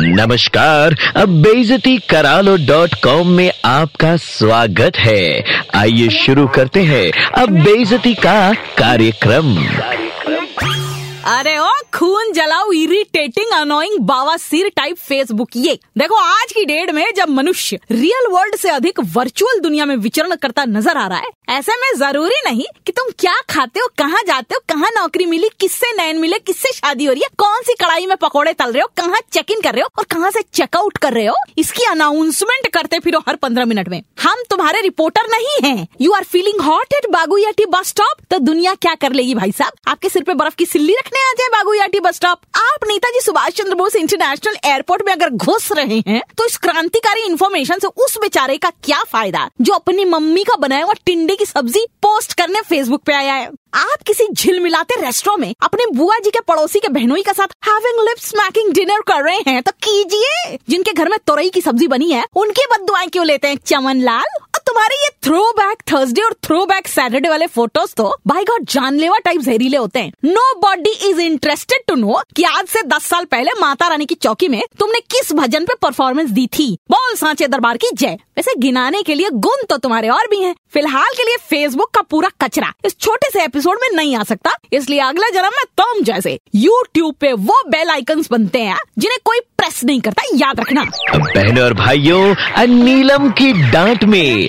नमस्कार, अब बेजती करालो डॉट कॉम में आपका स्वागत है। आइए शुरू करते हैं अब बेजती का कार्यक्रम। अरे ओ, खून जलाऊ इरिटेटिंग अनोइंग बावासीर टाइप फेसबुक ये, देखो, आज की डेट में जब मनुष्य रियल वर्ल्ड से अधिक वर्चुअल दुनिया में विचरण करता नज़र आ रहा है ऐसे में ज़रूरी नहीं कि तुम क्या खाते हो, कहाँ जाते हो, कहाँ नौकरी मिली, किससे नैन मिले, किससे शादी हो रही है, कौन सी कढ़ाई में पकौड़े तल रहे हो, कहाँ चेक इन कर रहे हो और कहाँ से चेकआउट कर रहे हो। इसकी अनाउंसमेंट करते फिर हर पंद्रह मिनट में। हम तुम्हारे रिपोर्टर नहीं है। You are feeling hot at Baguiati bus stop तो दुनिया क्या कर लेगी भाई साहब? आपके सिर पे बर्फ़ की सिल्ली रखने आ जाए बागुयाटी बस स्टॉप आप नेताजी सुभाष चंद्र बोस इंटरनेशनल एयरपोर्ट में अगर घुस रहे हैं तो इस क्रांतिकारी इन्फॉर्मेशन से उस बेचारे का क्या फ़ायदा? जो अपनी मम्मी का बनाया हुआ टिंडे की सब्ज़ी पोस्ट करने फेसबुक पे आया है। आप किसी झिलमिलाते रेस्टोरेंट में अपने बुआ जी के पड़ोसी के बहनोई के साथ हैविंग लिप स्मैकिंग डिनर कर रहे हैं तो कीजिए। जिनके घर में तोरई की सब्ज़ी बनी है, उनकी बद क्यों लेते हैं? चमन लाल तुम्हारे ये थ्रो बैक थर्सडे और थ्रो बैक सैटरडे वाले फ़ोटोज़ तो बाई गॉड जानलेवा टाइप जहरीले होते हैं। Nobody is interested to know कि आज से दस साल पहले माता रानी की चौकी में तुमने किस भजन पे परफॉर्मेंस दी थी। बोल सांचे दरबार की जय। वैसे गिनाने के लिए गुण तो तुम्हारे और भी हैं। फ़िलहाल के लिए फेसबुक का पूरा कचरा इस छोटे से एपिसोड में नहीं आ सकता। इसलिए अगला जन्म में तुम जैसे। यूट्यूब पे वो बेल आइकन्स बनते हैं, जिन्हें कोई प्रेस नहीं करता। याद रखना। बहनों और भाइयों नीलम की डांट में